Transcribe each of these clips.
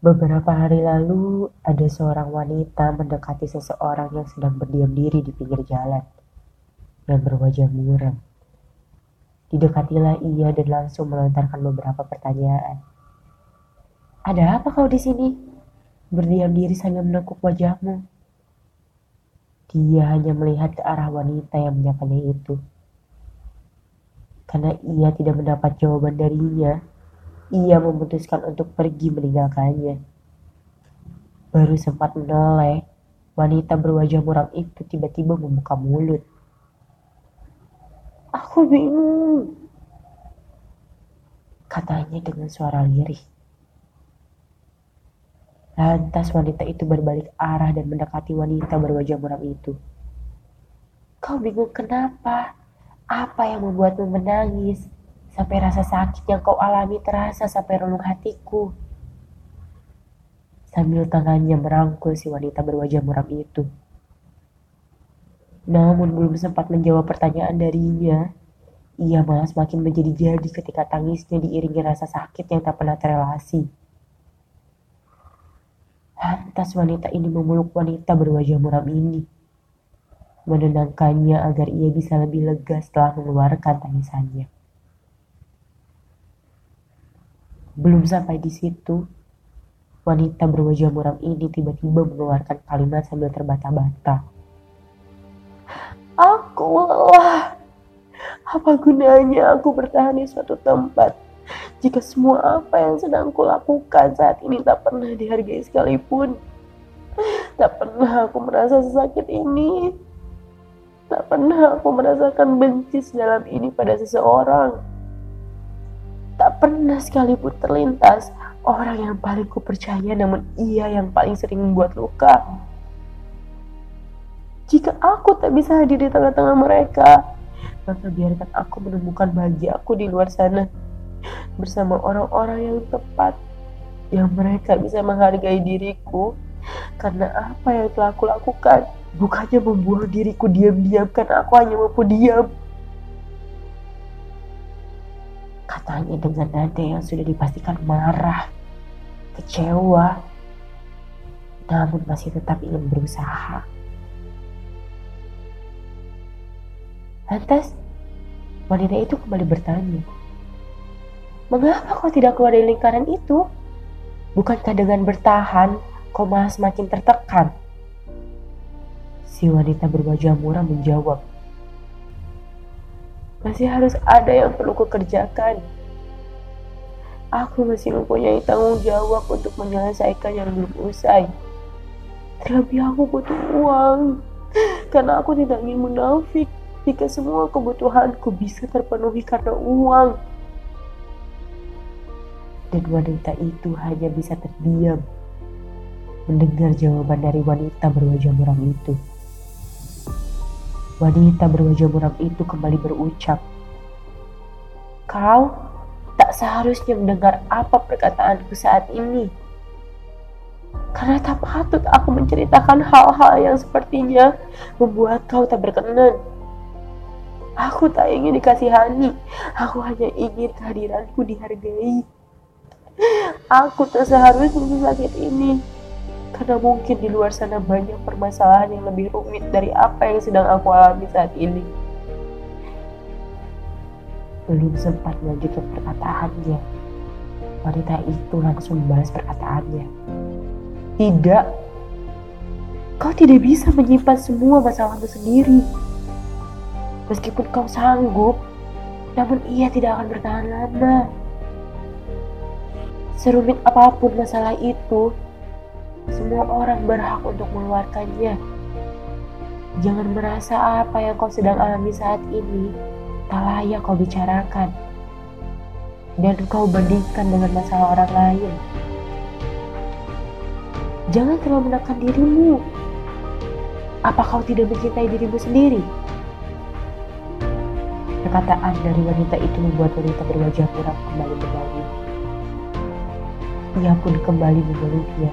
Beberapa hari lalu, ada seorang wanita mendekati seseorang yang sedang berdiam diri di pinggir jalan dan berwajah muram. Didekatilah ia dan langsung melontarkan beberapa pertanyaan. Ada apa kau di sini? Berdiam diri sambil menekuk wajahmu. Dia hanya melihat ke arah wanita yang menyapanya itu. Karena ia tidak mendapat jawaban darinya, ia memutuskan untuk pergi meninggalkannya. Baru sempat menoleh, wanita berwajah muram itu tiba-tiba membuka mulut. Aku bingung, katanya dengan suara lirih. Lantas wanita itu berbalik arah dan mendekati wanita berwajah muram itu. Kau bingung kenapa? Apa yang membuatmu menangis? Sampai rasa sakit yang kau alami terasa sampai relung hatiku. Sambil tangannya merangkul si wanita berwajah muram itu. Namun belum sempat menjawab pertanyaan darinya, ia malah semakin menjadi-jadi ketika tangisnya diiringi rasa sakit yang tak pernah terelasi. Lantas wanita ini memeluk wanita berwajah muram ini. Menenangkannya agar ia bisa lebih lega setelah mengeluarkan tangisannya. Belum sampai di situ, wanita berwajah muram ini tiba-tiba mengeluarkan kalimat sambil terbata-bata. Aku lelah. Apa gunanya aku bertahan di suatu tempat jika semua apa yang sedang aku lakukan saat ini tak pernah dihargai sekalipun? Tak pernah aku merasa sesakit ini. Tak pernah aku merasakan benci dalam ini pada seseorang. Tak pernah sekalipun terlintas. Orang yang paling ku percaya namun ia yang paling sering membuat luka. Jika aku tak bisa hadir di tengah-tengah mereka, maka biarkan aku menemukan bahagia aku di luar sana bersama orang-orang yang tepat yang mereka bisa menghargai diriku. Karena apa yang telah aku lakukan? Bukannya membuang diriku diam-diam karena aku hanya mampu diam Katanya dengan nada yang sudah dipastikan marah, kecewa, namun masih tetap ingin berusaha. Lantas, wanita itu kembali bertanya, Mengapa kau tidak keluar dari lingkaran itu? Bukankah dengan bertahan, kau malah semakin tertekan? Si wanita berwajah murah menjawab, masih harus ada yang perlu kukerjakan. Aku masih mempunyai tanggung jawab untuk menyelesaikan yang belum usai. Terlebih aku butuh uang, karena aku tidak ingin munafik jika semua kebutuhanku bisa terpenuhi karena uang. Dan wanita itu hanya bisa terdiam mendengar jawaban dari wanita berwajah muram itu. Wanita berwajah muram itu kembali berucap, Kau tak seharusnya mendengar apa perkataanku saat ini. Karena tak patut aku menceritakan hal-hal yang sepertinya membuat kau tak berkenan. Aku tak ingin dikasihani, aku hanya ingin kehadiranku dihargai. Aku tak seharusnya sakit ini. Karena mungkin di luar sana banyak permasalahan yang lebih rumit dari apa yang sedang aku alami saat ini. Belum sempat melanjutkan perkataannya. Wanita itu langsung membalas perkataannya. Tidak. Kau tidak bisa menyimpan semua masalahmu sendiri. Meskipun kau sanggup, namun ia tidak akan bertahan lama. Serumit apa pun masalah itu, semua orang berhak untuk mengeluarkannya. Jangan merasa apa yang kau sedang alami saat ini tak layak kau bicarakan. Dan kau bandingkan dengan masalah orang lain. Jangan terlalu menekan dirimu. Apa kau tidak mencintai dirimu sendiri? Perkataan dari wanita itu membuat wanita berwajah muram kembali menangis. Ia pun kembali memeluknya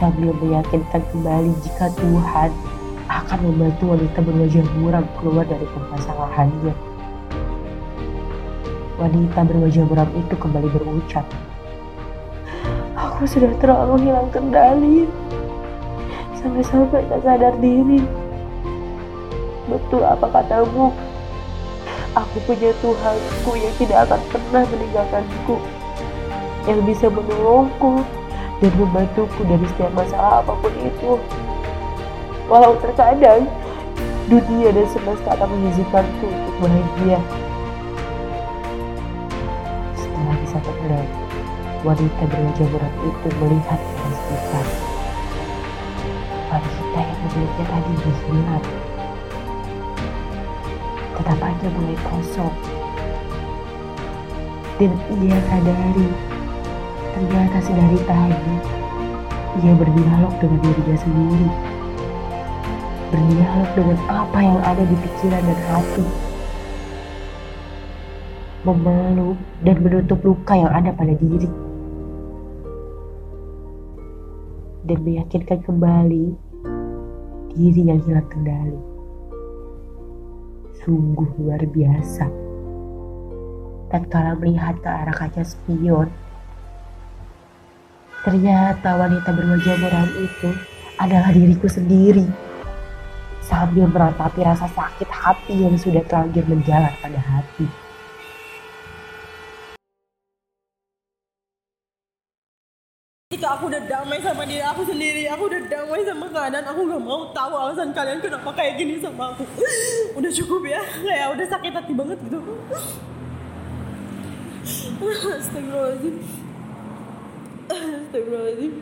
sambil meyakinkan kembali jika Tuhan akan membantu wanita berwajah muram keluar dari permasalahannya. Wanita berwajah muram itu kembali berucap, Aku Aku sudah terlalu hilang kendali. Sampai-sampai tak sadar diri. Betul apa katamu? Aku punya Tuhanku yang tidak akan pernah meninggalkanku. Yang bisa menolongku dan membantuku dari setiap masalah apa pun itu. Walau terkadang dunia dan semesta akan mengizinkanku untuk bahagia. Bisa tenang, wanita berwajah muram itu melihat ke sekitar. Wanita yang memiliki tadi hilang. Tatapannya mulai kosong. Dan ia sadari, ternyata sedari tadi, ia berdialog dengan dirinya sendiri. Berdialog dengan apa yang ada di pikiran dan hati memeluk dan menutup luka yang ada pada diri. Dan meyakinkan kembali diri yang hilang kendali. Sungguh luar biasa. Tatkala melihat ke arah kaca spion, ternyata wanita berwajah muram itu adalah diriku sendiri. Sambil meratapi rasa sakit hati yang sudah terlanjur menjalar pada hati. Ketika aku udah damai sama diri aku sendiri, aku udah damai sama keadaan, aku gak mau tahu alasan kalian kenapa kayak gini sama aku. Udah cukup ya, kayak udah sakit hati banget gitu. Astagfirullahaladzim. Astagfirullahaladzim.